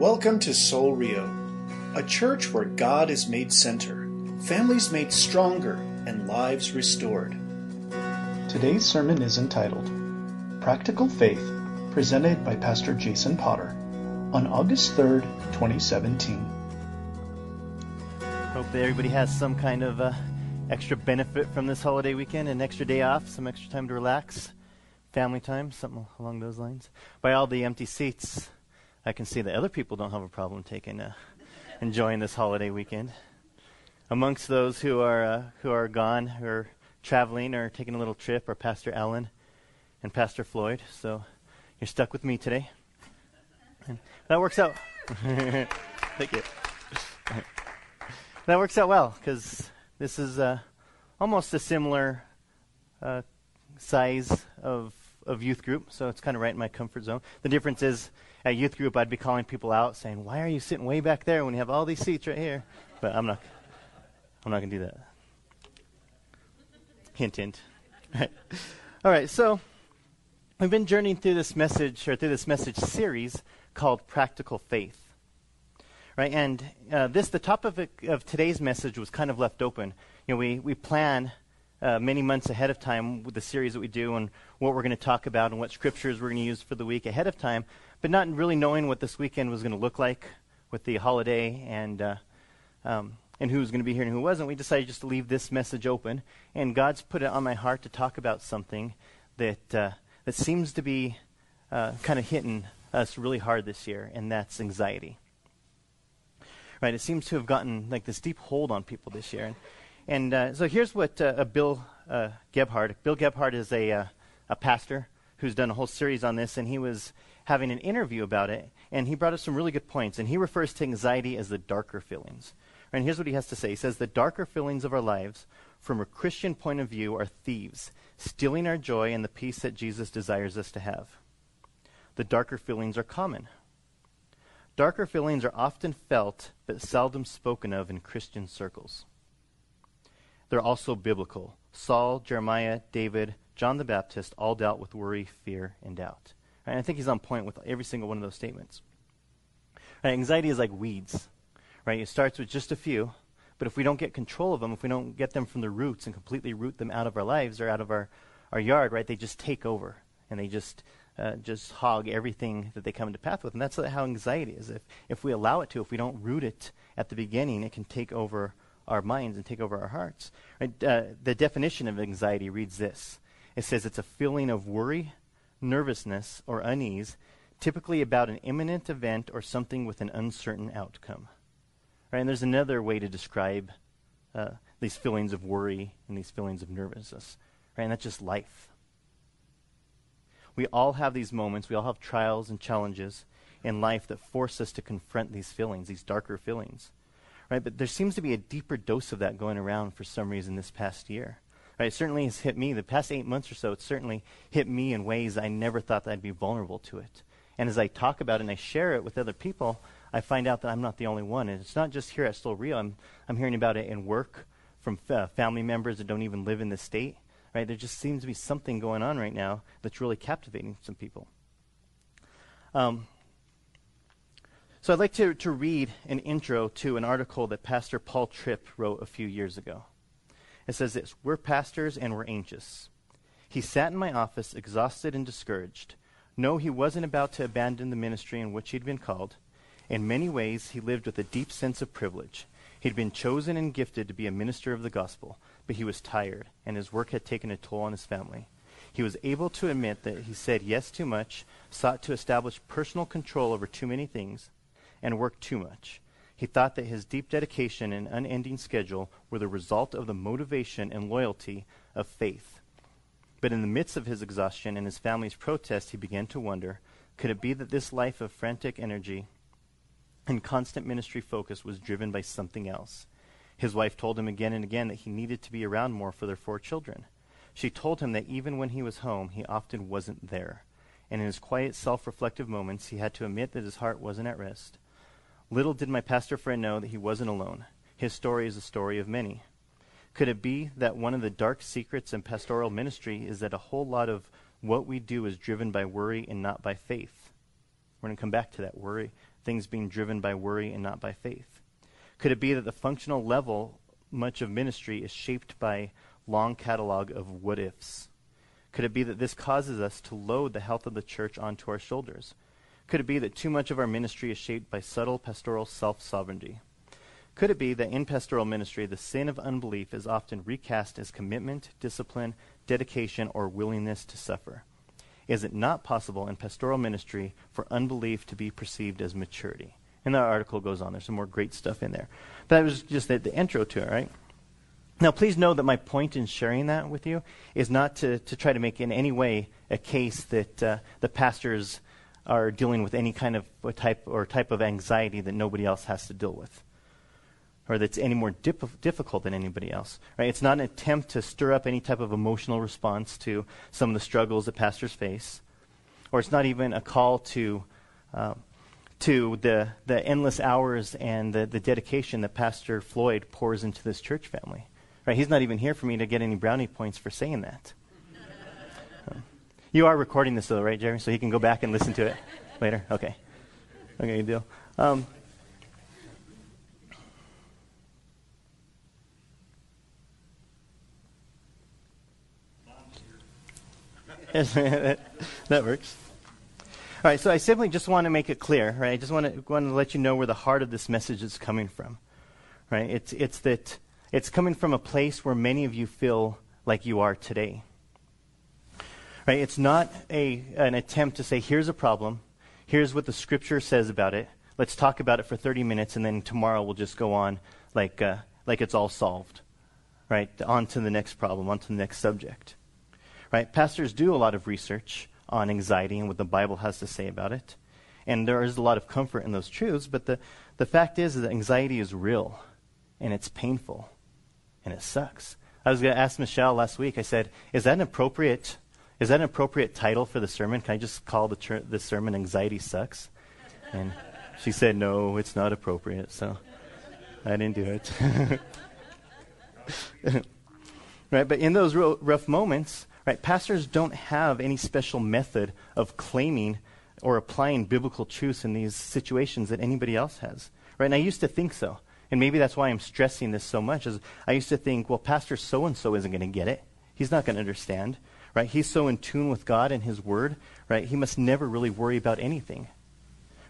Welcome to Soul Rio, a church where God is made center, families made stronger, and lives restored. Today's sermon is entitled Practical Faith, presented by Pastor Jason Potter on August 3rd, 2017. Hope that everybody has some kind of uh, extra benefit from this holiday weekend, an extra day off, some extra time to relax, family time, something along those lines. By all the empty seats, I can see that other people don't have a problem taking, uh, enjoying this holiday weekend. Amongst those who are uh, who are gone, who are traveling or taking a little trip, are Pastor Allen and Pastor Floyd. So you're stuck with me today. And that works out. Thank you. that works out well because this is uh, almost a similar uh, size of of youth group, so it's kind of right in my comfort zone. The difference is at youth group, I'd be calling people out saying, "Why are you sitting way back there when you have all these seats right here?" But I'm not. I'm not going to do that. Hint, hint. All right. So we've been journeying through this message or through this message series called "Practical Faith." Right, and uh, this the topic of, of today's message was kind of left open. You know, we we plan uh, many months ahead of time with the series that we do and what we're going to talk about and what scriptures we're going to use for the week ahead of time but not really knowing what this weekend was going to look like with the holiday and uh, um, and who was going to be here and who wasn't, we decided just to leave this message open. And God's put it on my heart to talk about something that uh, that seems to be uh, kind of hitting us really hard this year, and that's anxiety. Right? It seems to have gotten like this deep hold on people this year. And, and uh, so here's what uh, Bill uh, Gebhard. Bill Gebhardt is a uh, a pastor who's done a whole series on this, and he was having an interview about it, and he brought up some really good points. And he refers to anxiety as the darker feelings. And here's what he has to say He says, The darker feelings of our lives, from a Christian point of view, are thieves, stealing our joy and the peace that Jesus desires us to have. The darker feelings are common. Darker feelings are often felt but seldom spoken of in Christian circles. They're also biblical. Saul, Jeremiah, David, John the Baptist all dealt with worry, fear, and doubt. And I think he's on point with every single one of those statements. Right, anxiety is like weeds, right? It starts with just a few, but if we don't get control of them, if we don't get them from the roots and completely root them out of our lives or out of our, our yard, right, they just take over and they just uh, just hog everything that they come into path with. And that's how anxiety is. If, if we allow it to, if we don't root it at the beginning, it can take over our minds and take over our hearts. Right? Uh, the definition of anxiety reads this it says it's a feeling of worry, nervousness, or unease, typically about an imminent event or something with an uncertain outcome. Right? And there's another way to describe uh, these feelings of worry and these feelings of nervousness. Right? And that's just life. We all have these moments, we all have trials and challenges in life that force us to confront these feelings, these darker feelings. Right? But there seems to be a deeper dose of that going around for some reason this past year. Right? It certainly has hit me. The past eight months or so, it's certainly hit me in ways I never thought that I'd be vulnerable to it. And as I talk about it and I share it with other people, I find out that I'm not the only one. And it's not just here at Soul Rio. I'm, I'm hearing about it in work from uh, family members that don't even live in the state. Right? There just seems to be something going on right now that's really captivating some people. Um, so I'd like to, to read an intro to an article that Pastor Paul Tripp wrote a few years ago. It says this We're pastors and we're anxious. He sat in my office, exhausted and discouraged. No, he wasn't about to abandon the ministry in which he'd been called. In many ways, he lived with a deep sense of privilege. He'd been chosen and gifted to be a minister of the gospel, but he was tired, and his work had taken a toll on his family. He was able to admit that he said yes too much, sought to establish personal control over too many things, and worked too much. He thought that his deep dedication and unending schedule were the result of the motivation and loyalty of faith. But in the midst of his exhaustion and his family's protest, he began to wonder could it be that this life of frantic energy and constant ministry focus was driven by something else? His wife told him again and again that he needed to be around more for their four children. She told him that even when he was home, he often wasn't there. And in his quiet, self reflective moments, he had to admit that his heart wasn't at rest. Little did my pastor friend know that he wasn't alone. His story is a story of many. Could it be that one of the dark secrets in pastoral ministry is that a whole lot of what we do is driven by worry and not by faith? We're going to come back to that worry, things being driven by worry and not by faith. Could it be that the functional level, much of ministry, is shaped by long catalog of what ifs? Could it be that this causes us to load the health of the church onto our shoulders? Could it be that too much of our ministry is shaped by subtle pastoral self sovereignty? Could it be that in pastoral ministry, the sin of unbelief is often recast as commitment, discipline, dedication, or willingness to suffer? Is it not possible in pastoral ministry for unbelief to be perceived as maturity? And that article goes on. There's some more great stuff in there. But that was just the, the intro to it, right? Now, please know that my point in sharing that with you is not to, to try to make in any way a case that uh, the pastors are dealing with any kind of type or type of anxiety that nobody else has to deal with or that's any more dip- difficult than anybody else. Right? It's not an attempt to stir up any type of emotional response to some of the struggles that pastors face, or it's not even a call to uh, to the the endless hours and the, the dedication that Pastor Floyd pours into this church family. Right? He's not even here for me to get any brownie points for saying that. You are recording this though, right, Jerry? So he can go back and listen to it later. Okay. Okay, good deal. Um, that works. All right, so I simply just want to make it clear, right? I just want to, want to let you know where the heart of this message is coming from, right? It's, it's that it's coming from a place where many of you feel like you are today. Right? It's not a, an attempt to say, here's a problem, here's what the scripture says about it, let's talk about it for 30 minutes, and then tomorrow we'll just go on like, uh, like it's all solved, right? On to the next problem, on to the next subject. Right? Pastors do a lot of research on anxiety and what the Bible has to say about it. And there is a lot of comfort in those truths, but the, the fact is that anxiety is real and it's painful and it sucks. I was going to ask Michelle last week, I said, is that an appropriate is that an appropriate title for the sermon? Can I just call the, ter- the sermon Anxiety Sucks? And she said, no, it's not appropriate, so I didn't do it. right, but in those real rough moments, Right? Pastors don't have any special method of claiming or applying biblical truths in these situations that anybody else has. Right? And I used to think so. And maybe that's why I'm stressing this so much. Is I used to think, well, Pastor so and so isn't going to get it. He's not going to understand. Right? He's so in tune with God and His Word. Right? He must never really worry about anything.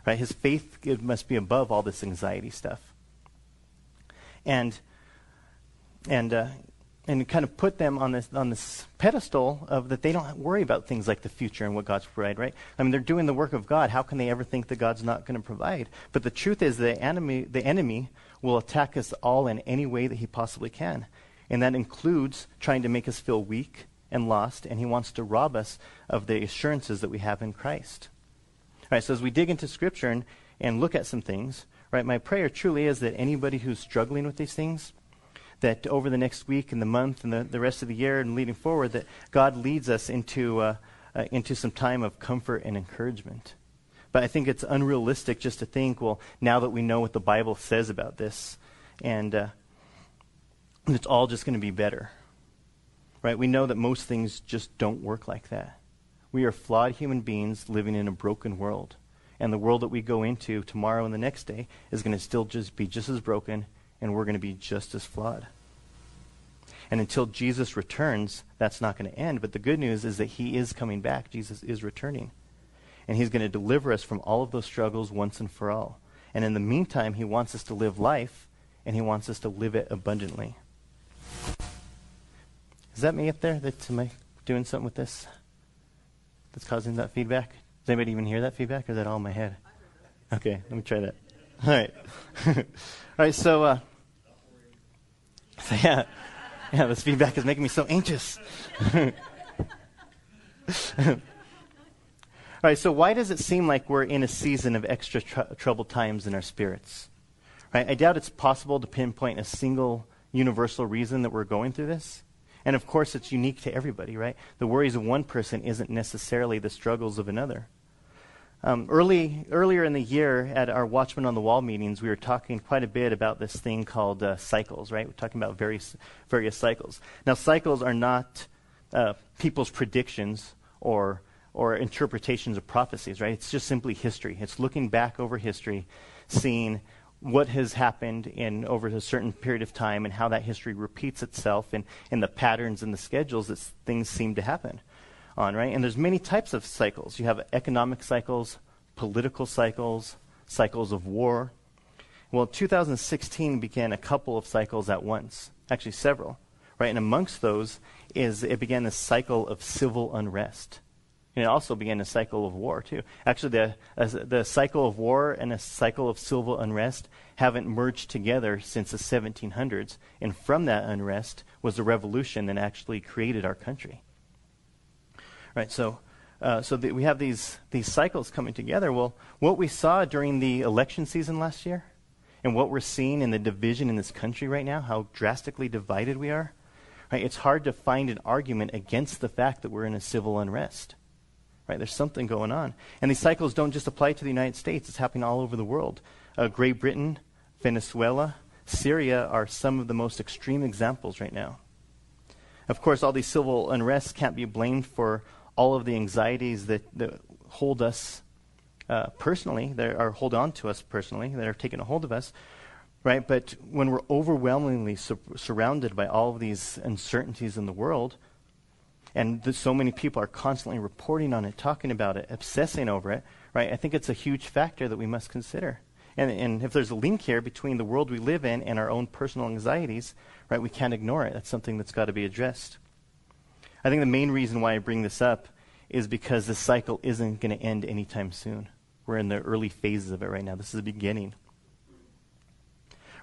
Right? His faith must be above all this anxiety stuff. And and uh, and kind of put them on this on this pedestal of that they don't worry about things like the future and what God's provide, right? I mean, they're doing the work of God. How can they ever think that God's not going to provide? But the truth is, the enemy the enemy will attack us all in any way that he possibly can, and that includes trying to make us feel weak and lost, and he wants to rob us of the assurances that we have in Christ. All right. So as we dig into Scripture and, and look at some things, right? My prayer truly is that anybody who's struggling with these things that over the next week and the month and the, the rest of the year and leading forward, that God leads us into, uh, uh, into some time of comfort and encouragement. But I think it's unrealistic just to think, well, now that we know what the Bible says about this, and uh, it's all just going to be better. Right? We know that most things just don't work like that. We are flawed human beings living in a broken world. And the world that we go into tomorrow and the next day is going to still just be just as broken, and we're going to be just as flawed. And until Jesus returns, that's not going to end. But the good news is that he is coming back. Jesus is returning. And he's going to deliver us from all of those struggles once and for all. And in the meantime, he wants us to live life, and he wants us to live it abundantly. Is that me up there? That, am I doing something with this that's causing that feedback? Does anybody even hear that feedback, or is that all in my head? Okay, let me try that. All right. all right, so, uh, so yeah. Yeah, this feedback is making me so anxious. All right, so why does it seem like we're in a season of extra tr- troubled times in our spirits? Right? I doubt it's possible to pinpoint a single universal reason that we're going through this. And of course, it's unique to everybody, right? The worries of one person isn't necessarily the struggles of another. Um, early, earlier in the year at our Watchman on the Wall meetings, we were talking quite a bit about this thing called uh, cycles, right? We're talking about various, various cycles. Now, cycles are not uh, people's predictions or, or interpretations of prophecies, right? It's just simply history. It's looking back over history, seeing what has happened in over a certain period of time and how that history repeats itself and, and the patterns and the schedules that things seem to happen on, right? And there's many types of cycles. You have economic cycles, political cycles, cycles of war. Well, 2016 began a couple of cycles at once, actually several, right? And amongst those is it began a cycle of civil unrest. And it also began a cycle of war, too. Actually, the, uh, the cycle of war and a cycle of civil unrest haven't merged together since the 1700s. And from that unrest was the revolution that actually created our country. Right, so, uh, so we have these, these cycles coming together. Well, what we saw during the election season last year, and what we're seeing in the division in this country right now, how drastically divided we are, right, it's hard to find an argument against the fact that we're in a civil unrest. Right? There's something going on. And these cycles don't just apply to the United States, it's happening all over the world. Uh, Great Britain, Venezuela, Syria are some of the most extreme examples right now. Of course, all these civil unrests can't be blamed for all of the anxieties that, that hold us uh, personally, that are hold on to us personally, that are taking a hold of us, right? But when we're overwhelmingly su- surrounded by all of these uncertainties in the world, and so many people are constantly reporting on it, talking about it, obsessing over it, right? I think it's a huge factor that we must consider. And, and if there's a link here between the world we live in and our own personal anxieties, right, we can't ignore it. That's something that's got to be addressed. I think the main reason why I bring this up is because this cycle isn't going to end anytime soon. We're in the early phases of it right now. This is the beginning.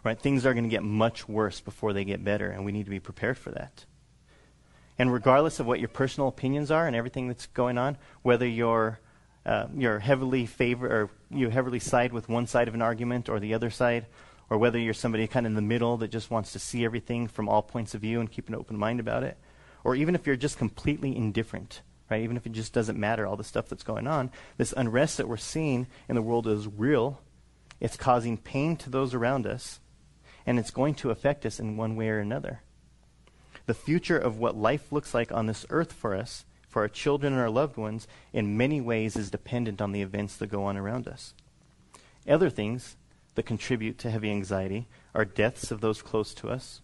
Right? Things are going to get much worse before they get better, and we need to be prepared for that. And regardless of what your personal opinions are and everything that's going on, whether you're uh, you're heavily favor or you heavily side with one side of an argument or the other side, or whether you're somebody kind of in the middle that just wants to see everything from all points of view and keep an open mind about it, or even if you're just completely indifferent, right? Even if it just doesn't matter all the stuff that's going on, this unrest that we're seeing in the world is real. It's causing pain to those around us, and it's going to affect us in one way or another the future of what life looks like on this earth for us, for our children and our loved ones, in many ways is dependent on the events that go on around us. Other things that contribute to heavy anxiety are deaths of those close to us,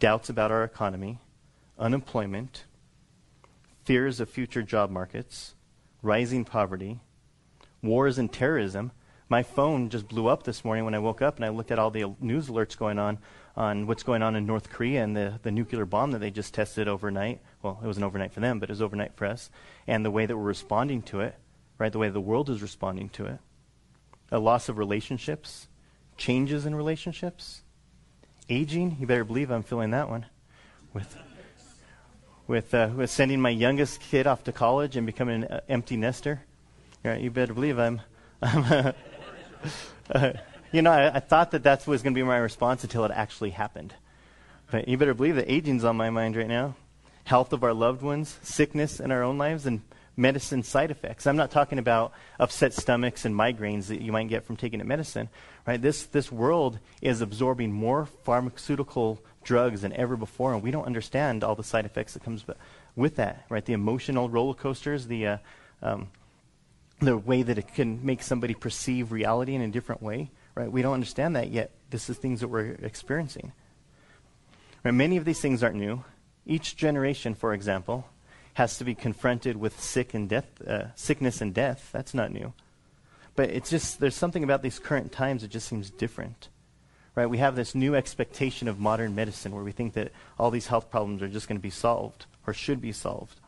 doubts about our economy, unemployment, fears of future job markets, rising poverty, wars and terrorism. My phone just blew up this morning when I woke up and I looked at all the news alerts going on on what's going on in North Korea and the, the nuclear bomb that they just tested overnight. Well, it wasn't overnight for them, but it was overnight for us. And the way that we're responding to it, right? The way the world is responding to it. A loss of relationships, changes in relationships, aging. You better believe I'm feeling that one. With with, uh, with sending my youngest kid off to college and becoming an uh, empty nester. Right, you better believe I'm. I'm uh, you know, I, I thought that that was going to be my response until it actually happened. But you better believe that aging's on my mind right now. Health of our loved ones, sickness in our own lives, and medicine side effects. I'm not talking about upset stomachs and migraines that you might get from taking a medicine, right? This this world is absorbing more pharmaceutical drugs than ever before, and we don't understand all the side effects that comes with that, right? The emotional roller coasters, the uh, um, the way that it can make somebody perceive reality in a different way, Right? We don't understand that yet. This is things that we're experiencing. Right? Many of these things aren't new. Each generation, for example, has to be confronted with sick and death, uh, sickness and death. That's not new. But it's just there's something about these current times that just seems different. Right? We have this new expectation of modern medicine where we think that all these health problems are just going to be solved or should be solved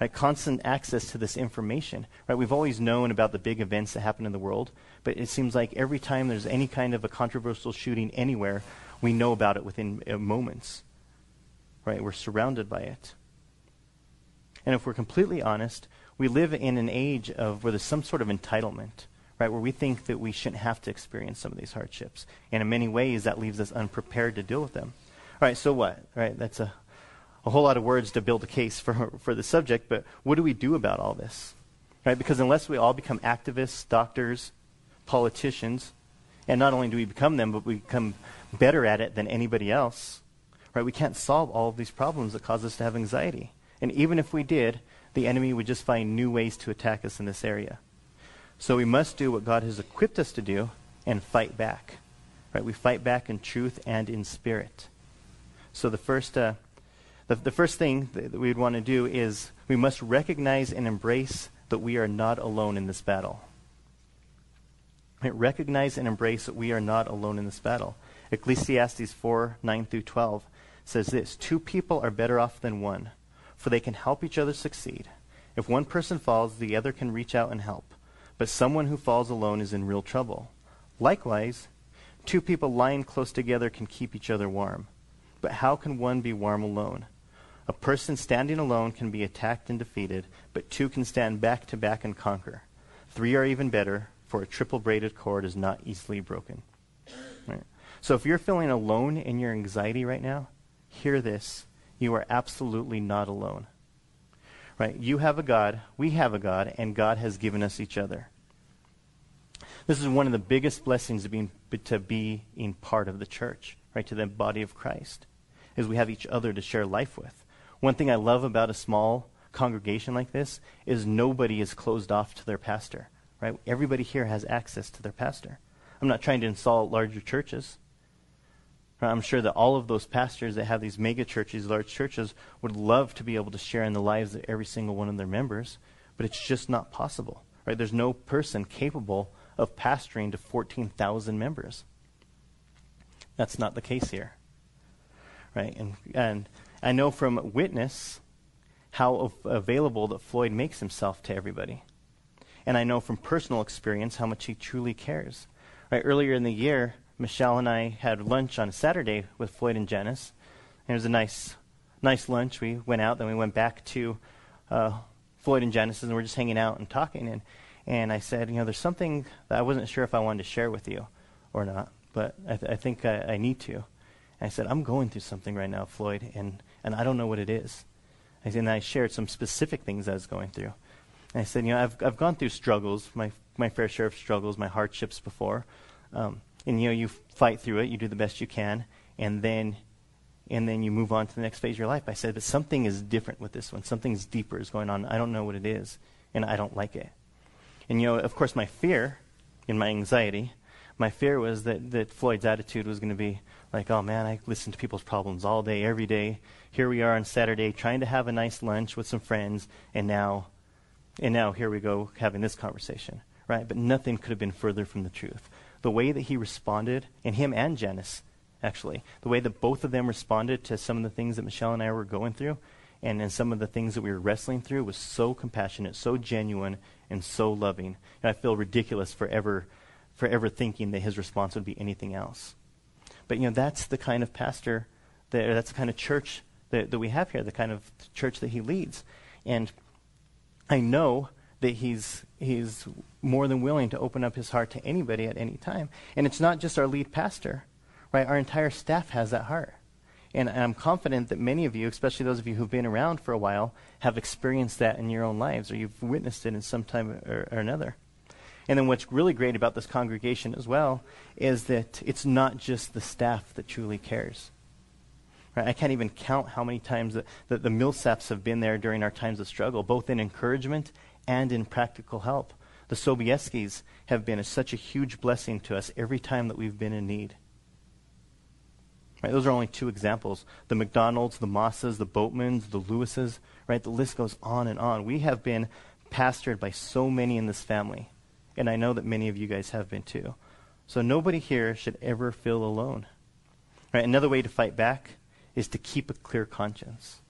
right? Constant access to this information, right? We've always known about the big events that happen in the world, but it seems like every time there's any kind of a controversial shooting anywhere, we know about it within uh, moments, right? We're surrounded by it. And if we're completely honest, we live in an age of where there's some sort of entitlement, right? Where we think that we shouldn't have to experience some of these hardships. And in many ways, that leaves us unprepared to deal with them. All right, so what? Right, that's a a whole lot of words to build a case for, for the subject, but what do we do about all this? Right? Because unless we all become activists, doctors, politicians, and not only do we become them, but we become better at it than anybody else, right? We can't solve all of these problems that cause us to have anxiety. And even if we did, the enemy would just find new ways to attack us in this area. So we must do what God has equipped us to do and fight back. Right? We fight back in truth and in spirit. So the first, uh, the, the first thing that we would want to do is we must recognize and embrace that we are not alone in this battle. Right? Recognize and embrace that we are not alone in this battle. Ecclesiastes 4 9 through 12 says this Two people are better off than one, for they can help each other succeed. If one person falls, the other can reach out and help. But someone who falls alone is in real trouble. Likewise, two people lying close together can keep each other warm. But how can one be warm alone? A person standing alone can be attacked and defeated, but two can stand back to back and conquer. Three are even better, for a triple braided cord is not easily broken. Right. So if you're feeling alone in your anxiety right now, hear this. You are absolutely not alone. Right? You have a God, we have a God, and God has given us each other. This is one of the biggest blessings of being to be in part of the church, right? To the body of Christ, is we have each other to share life with. One thing I love about a small congregation like this is nobody is closed off to their pastor, right? Everybody here has access to their pastor. I'm not trying to install larger churches. I'm sure that all of those pastors that have these mega churches, large churches, would love to be able to share in the lives of every single one of their members, but it's just not possible. Right? There's no person capable of pastoring to 14,000 members. That's not the case here. Right? And, and I know from witness how available that Floyd makes himself to everybody. And I know from personal experience how much he truly cares. Right? Earlier in the year, Michelle and I had lunch on a Saturday with Floyd and Janice. And it was a nice, nice lunch. We went out, then we went back to uh, Floyd and Janice, and we're just hanging out and talking. And, and I said, you know, there's something that I wasn't sure if I wanted to share with you or not, but I, th- I think I, I need to. And I said, I'm going through something right now, Floyd, and, and I don't know what it is. And I shared some specific things I was going through. And I said, you know, I've, I've gone through struggles, my, my fair share of struggles, my hardships before. Um, and you know you fight through it, you do the best you can, and then and then you move on to the next phase of your life. I said, but something is different with this one. Something's deeper is going on. I don't know what it is, and I don't like it. And you know, of course, my fear and my anxiety, my fear was that that Floyd's attitude was going to be like, oh man, I listen to people's problems all day, every day. Here we are on Saturday trying to have a nice lunch with some friends, and now, and now here we go having this conversation, right? But nothing could have been further from the truth the way that he responded, and him and Janice, actually, the way that both of them responded to some of the things that Michelle and I were going through, and, and some of the things that we were wrestling through was so compassionate, so genuine, and so loving. And I feel ridiculous for ever, for ever thinking that his response would be anything else. But, you know, that's the kind of pastor, that, that's the kind of church that, that we have here, the kind of church that he leads. And I know that he's, he's more than willing to open up his heart to anybody at any time. And it's not just our lead pastor, right? Our entire staff has that heart. And, I'm confident that many of you, especially those of you who've been around for a while, have experienced that in your own lives or you've witnessed it in some time or, or another. And then what's really great about this congregation as well is that it's not just the staff that truly cares. Right? I can't even count how many times that, the Millsaps have been there during our times of struggle, both in encouragement and in practical help. The Sobieskis have been such a huge blessing to us every time that we've been in need. Right, those are only two examples. The McDonalds, the Mosses, the Boatmans, the Lewises, right? The list goes on and on. We have been pastored by so many in this family. And I know that many of you guys have been too. So nobody here should ever feel alone. Right, another way to fight back is to keep a clear conscience.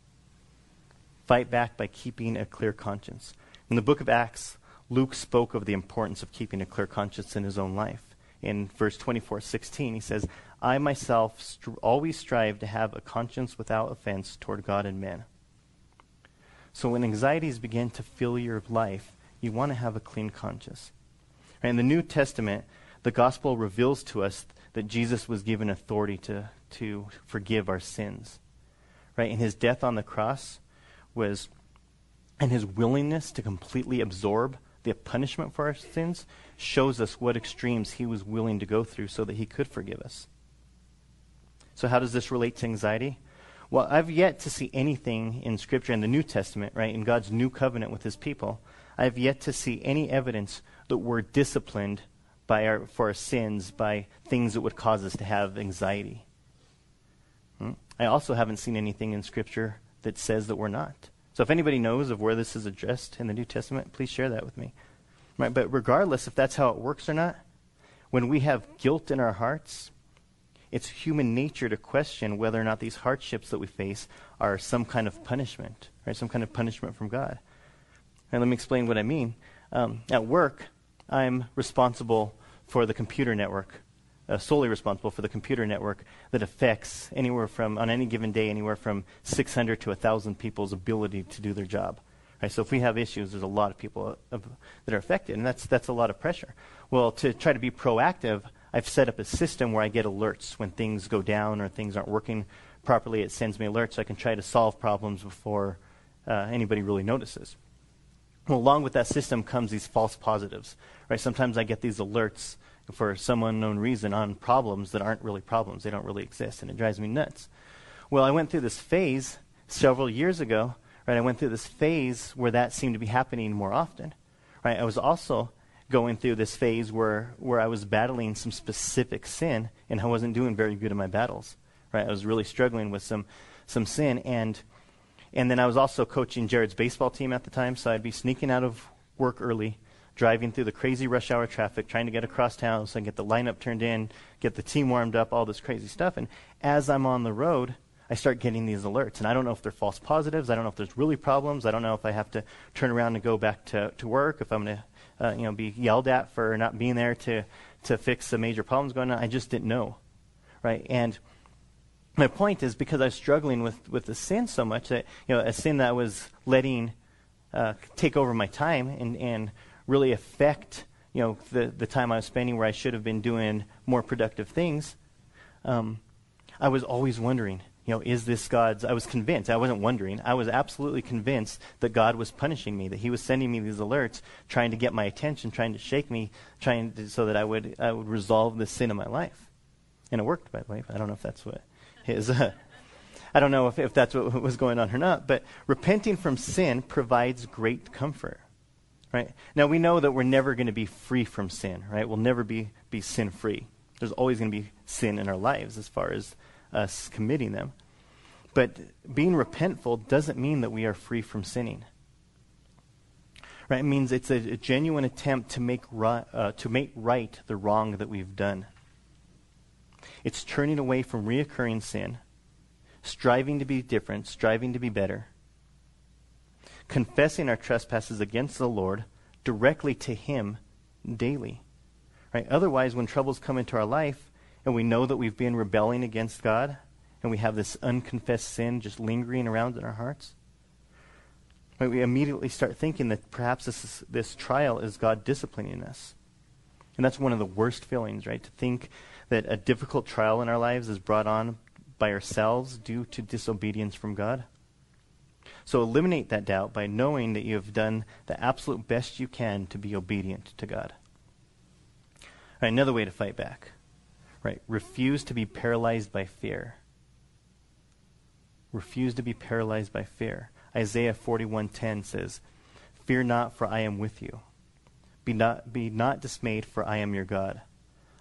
Fight back by keeping a clear conscience. In the book of Acts, Luke spoke of the importance of keeping a clear conscience in his own life. In verse 24:16, he says, "I myself st- always strive to have a conscience without offense toward God and men." So when anxieties begin to fill your life, you want to have a clean conscience. In the New Testament, the gospel reveals to us that Jesus was given authority to, to forgive our sins. Right? And his death on the cross was and his willingness to completely absorb the punishment for our sins shows us what extremes he was willing to go through so that he could forgive us. So, how does this relate to anxiety? Well, I've yet to see anything in Scripture in the New Testament, right, in God's new covenant with His people. I have yet to see any evidence that we're disciplined by our, for our sins by things that would cause us to have anxiety. I also haven't seen anything in Scripture that says that we're not. So if anybody knows of where this is addressed in the New Testament, please share that with me. Right? But regardless if that's how it works or not, when we have guilt in our hearts, it's human nature to question whether or not these hardships that we face are some kind of punishment, right? Some kind of punishment from God. And let me explain what I mean. Um, at work, I'm responsible for the computer network, uh, solely responsible for the computer network that affects anywhere from, on any given day, anywhere from 600 to 1,000 people's ability to do their job. Right, so if we have issues, there's a lot of people uh, that are affected, and that's, that's a lot of pressure. Well, to try to be proactive, I've set up a system where I get alerts when things go down or things aren't working properly. It sends me alerts so I can try to solve problems before uh, anybody really notices. Well, along with that system comes these false positives, right? Sometimes I get these alerts for some unknown reason on problems that aren't really problems. They don't really exist, and it drives me nuts. Well, I went through this phase several years ago, right? I went through this phase where that seemed to be happening more often, right? I was also going through this phase where, where I was battling some specific sin and I wasn't doing very good in my battles. Right? I was really struggling with some, some sin and and then I was also coaching Jared's baseball team at the time, so I'd be sneaking out of work early, driving through the crazy rush hour traffic, trying to get across town so I can get the lineup turned in, get the team warmed up, all this crazy stuff. And as I'm on the road, I start getting these alerts. And I don't know if they're false positives. I don't know if there's really problems. I don't know if I have to turn around and go back to, to work, if I'm going to uh, you know, be yelled at for not being there to, to fix the major problems going on. I just didn't know, right? And my point is because I was struggling with, with the sin so much that, you know, a sin that was letting uh, take over my time and, and really affect, you know, the, the time I was spending where I should have been doing more productive things, um, I was always wondering, you know, is this God's? I was convinced. I wasn't wondering. I was absolutely convinced that God was punishing me, that He was sending me these alerts, trying to get my attention, trying to shake me, trying to, so that I would I would resolve the sin in my life. And it worked, by the way. I don't know if that's what his. Uh, I don't know if, if that's what was going on or not, but repenting from sin provides great comfort. Right? Now we know that we're never going to be free from sin, right? We'll never be, be sin free. There's always going to be sin in our lives as far as us committing them. But being repentful doesn't mean that we are free from sinning. Right? It means it's a, a genuine attempt to make, ri- uh, to make right the wrong that we've done. It's turning away from reoccurring sin, striving to be different, striving to be better, confessing our trespasses against the Lord directly to Him daily. Right? Otherwise, when troubles come into our life, and we know that we've been rebelling against God, and we have this unconfessed sin just lingering around in our hearts, right, we immediately start thinking that perhaps this, is, this trial is God disciplining us. And that's one of the worst feelings, right? To think that a difficult trial in our lives is brought on by ourselves due to disobedience from God. So eliminate that doubt by knowing that you have done the absolute best you can to be obedient to God. Right, another way to fight back Right? Refuse to be paralyzed by fear. Refuse to be paralyzed by fear. Isaiah 41:10 says, "Fear not, for I am with you. Be not be not dismayed, for I am your God.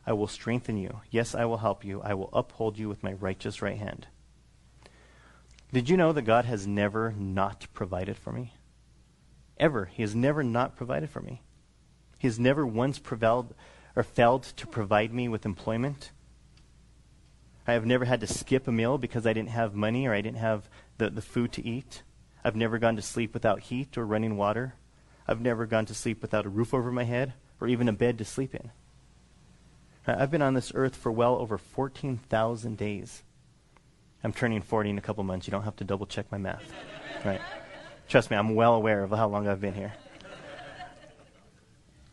I will strengthen you. Yes, I will help you. I will uphold you with my righteous right hand." Did you know that God has never not provided for me? Ever. He has never not provided for me. He has never once prevailed or failed to provide me with employment. I have never had to skip a meal because I didn't have money or I didn't have the, the food to eat. I've never gone to sleep without heat or running water. I've never gone to sleep without a roof over my head or even a bed to sleep in. I've been on this earth for well over 14,000 days. I'm turning 40 in a couple months. You don't have to double check my math. Right? Trust me, I'm well aware of how long I've been here.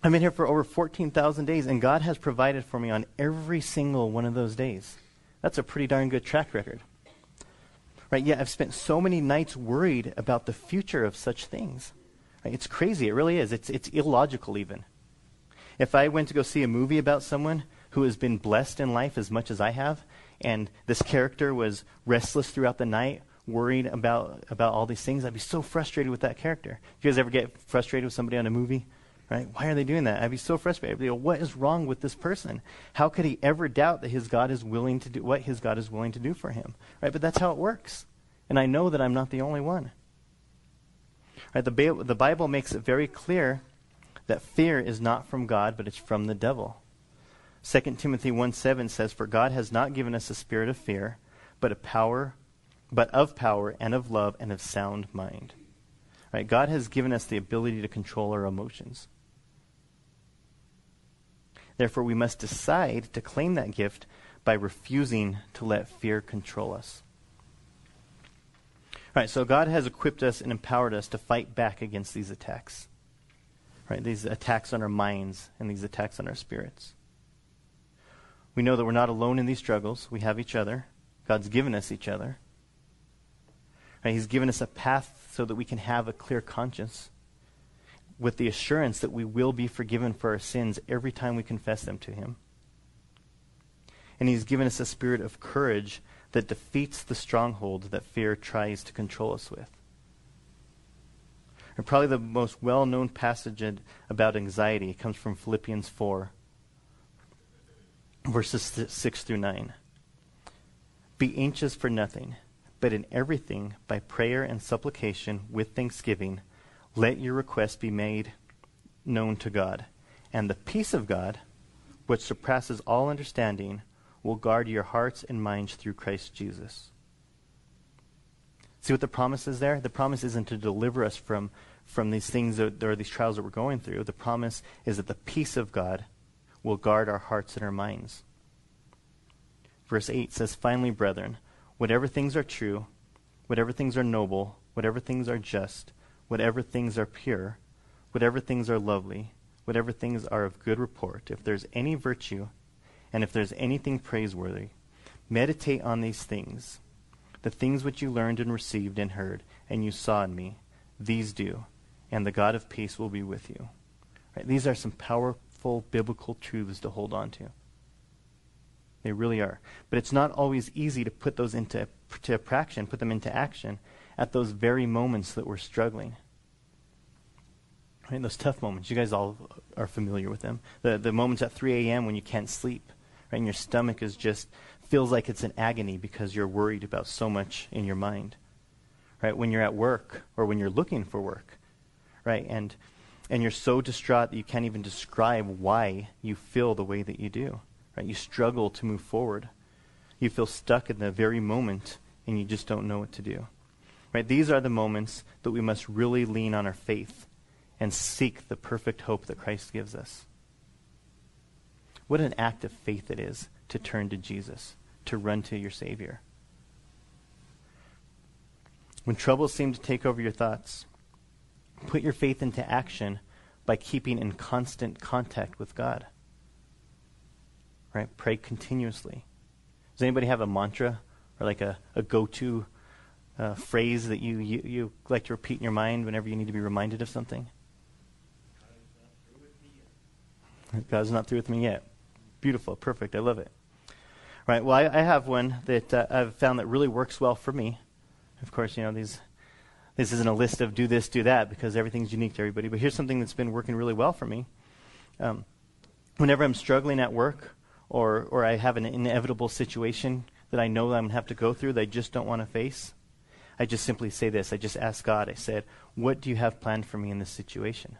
I've been here for over 14,000 days, and God has provided for me on every single one of those days. That's a pretty darn good track record. Right? Yet I've spent so many nights worried about the future of such things. Right? It's crazy. It really is. It's, it's illogical, even. If I went to go see a movie about someone who has been blessed in life as much as I have, and this character was restless throughout the night, worried about about all these things, I'd be so frustrated with that character. You guys ever get frustrated with somebody on a movie? Right? Why are they doing that? I'd be so frustrated. I'd be like, what is wrong with this person? How could he ever doubt that his God is willing to do what his God is willing to do for him? Right? But that's how it works. And I know that I'm not the only one. Right? The, ba- the Bible makes it very clear that fear is not from God, but it's from the devil. 2 Timothy 1 7 says, For God has not given us a spirit of fear, but a power, but of power and of love and of sound mind. Right? God has given us the ability to control our emotions. Therefore, we must decide to claim that gift by refusing to let fear control us. All right, so God has equipped us and empowered us to fight back against these attacks. Right, these attacks on our minds and these attacks on our spirits. We know that we're not alone in these struggles. We have each other. God's given us each other. Right, he's given us a path so that we can have a clear conscience with the assurance that we will be forgiven for our sins every time we confess them to Him. And He's given us a spirit of courage that defeats the stronghold that fear tries to control us with. And probably the most well known passage about anxiety comes from Philippians 4, verses 6 through 9. Be anxious for nothing, but in everything, by prayer and supplication with thanksgiving, let your requests be made known to God. And the peace of God, which surpasses all understanding, will guard your hearts and minds through Christ Jesus. See what the promise is there? The promise isn't to deliver us from, from these things that, or these trials that we're going through. The promise is that the peace of God will guard our hearts and our minds. Verse 8 says, Finally, brethren, whatever things are true, whatever things are noble, whatever things are just, whatever things are pure, whatever things are lovely, whatever things are of good report, if there's any virtue, and if there's anything praiseworthy, meditate on these things. The things which you learned and received and heard, and you saw in me, these do, and the God of peace will be with you. Right? These are some biblical truths to hold on to. They really are. But it's not always easy to put those into to action, put them into action at those very moments that we're struggling. Right, those tough moments. You guys all are familiar with them. The the moments at 3 a.m. when you can't sleep, right, and your stomach is just feels like it's in agony because you're worried about so much in your mind. Right, when you're at work or when you're looking for work, right, and and you're so distraught that you can't even describe why you feel the way that you do. Right, you struggle to move forward. You feel stuck in the very moment, and you just don't know what to do. Right, these are the moments that we must really lean on our faith and seek the perfect hope that Christ gives us. What an act of faith it is to turn to Jesus, to run to your Savior. When troubles seem to take over your thoughts, put your faith into action by keeping in constant contact with God. Right? Pray continuously. Does anybody have a mantra or like a, a go to uh, phrase that you, you, you like to repeat in your mind whenever you need to be reminded of something? God's not through with me yet. Beautiful, perfect. I love it. Right. Well, I, I have one that uh, I've found that really works well for me. Of course, you know these. This isn't a list of do this, do that, because everything's unique to everybody. But here's something that's been working really well for me. Um, whenever I'm struggling at work, or or I have an inevitable situation that I know that I'm going to have to go through that I just don't want to face, I just simply say this. I just ask God. I said, "What do you have planned for me in this situation?"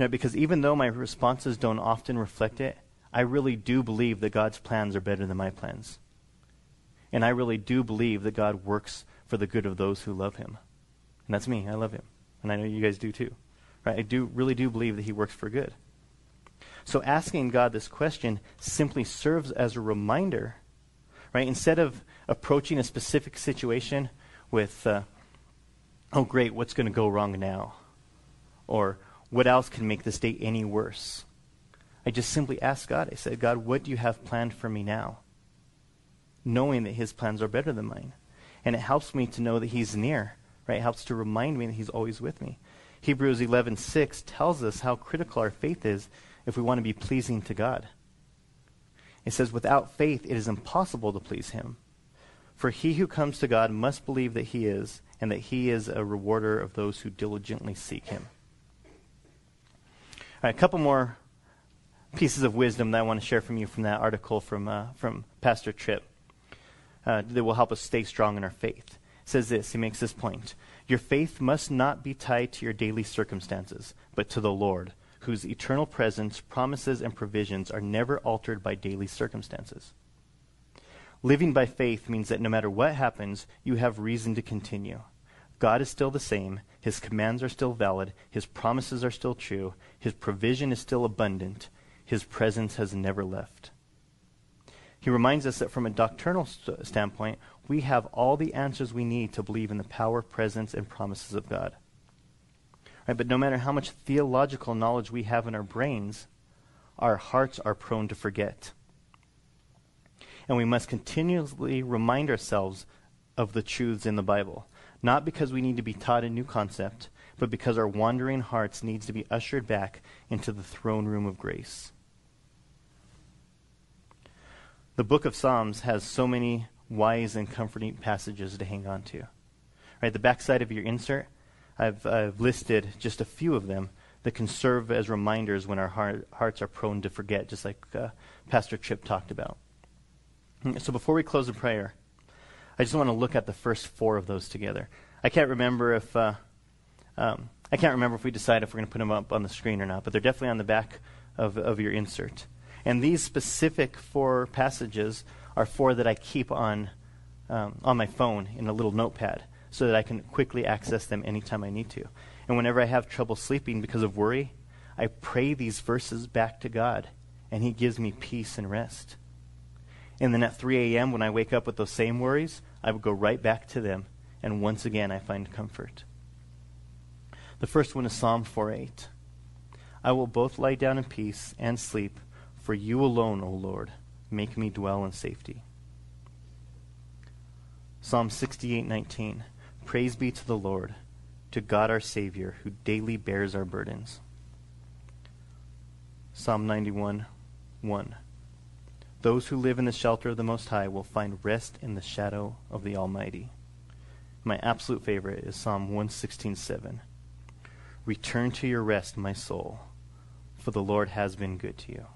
Now, because even though my responses don't often reflect it, I really do believe that God's plans are better than my plans. And I really do believe that God works for the good of those who love him. And that's me. I love him. And I know you guys do too. Right? I do really do believe that he works for good. So asking God this question simply serves as a reminder, right? Instead of approaching a specific situation with, uh, oh, great, what's going to go wrong now? Or, what else can make this day any worse? I just simply asked God. I said, God, what do you have planned for me now? Knowing that his plans are better than mine. And it helps me to know that he's near, right? It helps to remind me that he's always with me. Hebrews 11:6 tells us how critical our faith is if we want to be pleasing to God. It says, Without faith, it is impossible to please him. For he who comes to God must believe that he is, and that he is a rewarder of those who diligently seek him. All right, a couple more pieces of wisdom that I want to share from you from that article from, uh, from Pastor Tripp uh, that will help us stay strong in our faith. It says this, he makes this point. Your faith must not be tied to your daily circumstances, but to the Lord, whose eternal presence, promises, and provisions are never altered by daily circumstances. Living by faith means that no matter what happens, you have reason to continue. God is still the same, His commands are still valid, His promises are still true, His provision is still abundant, His presence has never left. He reminds us that from a doctrinal st- uh, standpoint, we have all the answers we need to believe in the power, presence, and promises of God. Right, but no matter how much theological knowledge we have in our brains, our hearts are prone to forget. And we must continually remind ourselves of the truths in the Bible, not because we need to be taught a new concept, but because our wandering hearts needs to be ushered back into the throne room of grace. The book of Psalms has so many wise and comforting passages to hang on to. Right, the backside of your insert I've, I've listed just a few of them that can serve as reminders when our heart, hearts are prone to forget, just like uh, Pastor Chip talked about. So before we close in prayer, I just want to look at the first four of those together. I can't remember if uh, um, I can't remember if we decide if we're going to put them up on the screen or not, but they're definitely on the back of, of your insert. And these specific four passages are four that I keep on um, on my phone in a little notepad so that I can quickly access them anytime I need to. And whenever I have trouble sleeping because of worry, I pray these verses back to God, and He gives me peace and rest. And then at 3 a.m., when I wake up with those same worries, I would go right back to them, and once again I find comfort. The first one is Psalm 4:8. I will both lie down in peace and sleep, for you alone, O Lord, make me dwell in safety. Psalm 68:19. Praise be to the Lord, to God our Savior, who daily bears our burdens. Psalm 91:1 Those who live in the shelter of the Most High will find rest in the shadow of the Almighty. My absolute favorite is Psalm 116:7. Return to your rest, my soul, for the Lord has been good to you.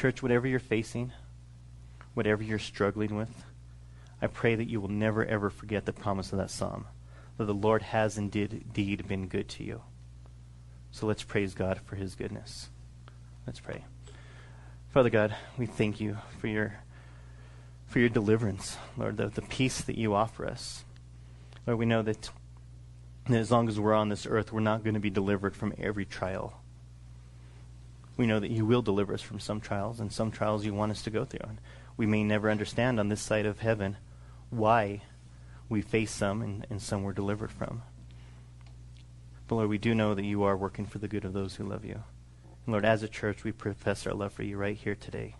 Church, whatever you're facing, whatever you're struggling with, I pray that you will never ever forget the promise of that psalm, that the Lord has indeed been good to you. So let's praise God for his goodness. Let's pray. Father God, we thank you for your for your deliverance, Lord, the, the peace that you offer us. Lord, we know that, that as long as we're on this earth, we're not going to be delivered from every trial. We know that you will deliver us from some trials, and some trials you want us to go through. And we may never understand on this side of heaven why we face some and, and some we're delivered from. But Lord, we do know that you are working for the good of those who love you. And Lord, as a church, we profess our love for you right here today.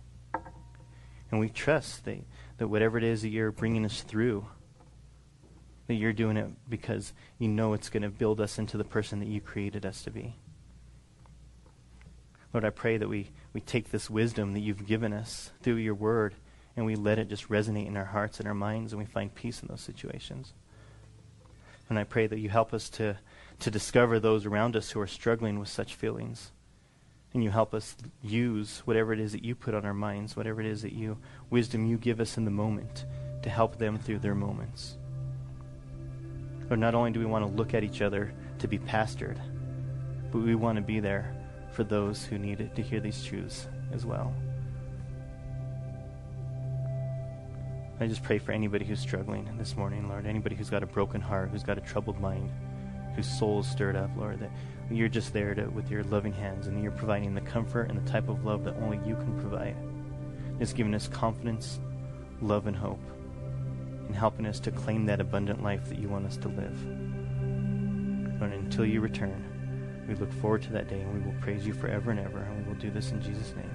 And we trust that, that whatever it is that you're bringing us through, that you're doing it because you know it's going to build us into the person that you created us to be. Lord, I pray that we, we take this wisdom that you've given us through your word and we let it just resonate in our hearts and our minds, and we find peace in those situations. And I pray that you help us to, to discover those around us who are struggling with such feelings. And you help us use whatever it is that you put on our minds, whatever it is that you, wisdom you give us in the moment, to help them through their moments. But not only do we want to look at each other to be pastored, but we want to be there for those who need to hear these truths as well. I just pray for anybody who's struggling this morning, Lord. Anybody who's got a broken heart, who's got a troubled mind, whose soul is stirred up, Lord. That you're just there to, with your loving hands and you're providing the comfort and the type of love that only you can provide. Just giving us confidence, love, and hope, and helping us to claim that abundant life that you want us to live. Lord, until you return, we look forward to that day and we will praise you forever and ever. And we will do this in Jesus' name.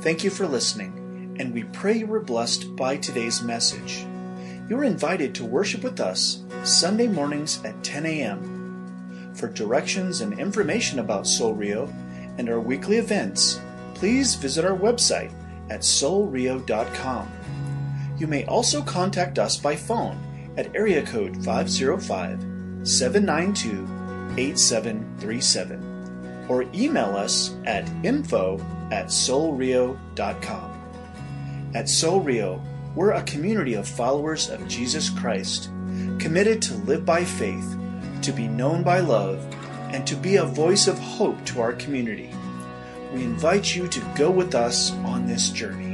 Thank you for listening and we pray you were blessed by today's message. You are invited to worship with us Sunday mornings at 10 a.m. For directions and information about Soul Rio and our weekly events, please visit our website at soulrio.com. You may also contact us by phone at area code 505 792 8737 or email us at info at soulrio.com. At Soul Rio, we're a community of followers of Jesus Christ, committed to live by faith, to be known by love, and to be a voice of hope to our community. We invite you to go with us on this journey.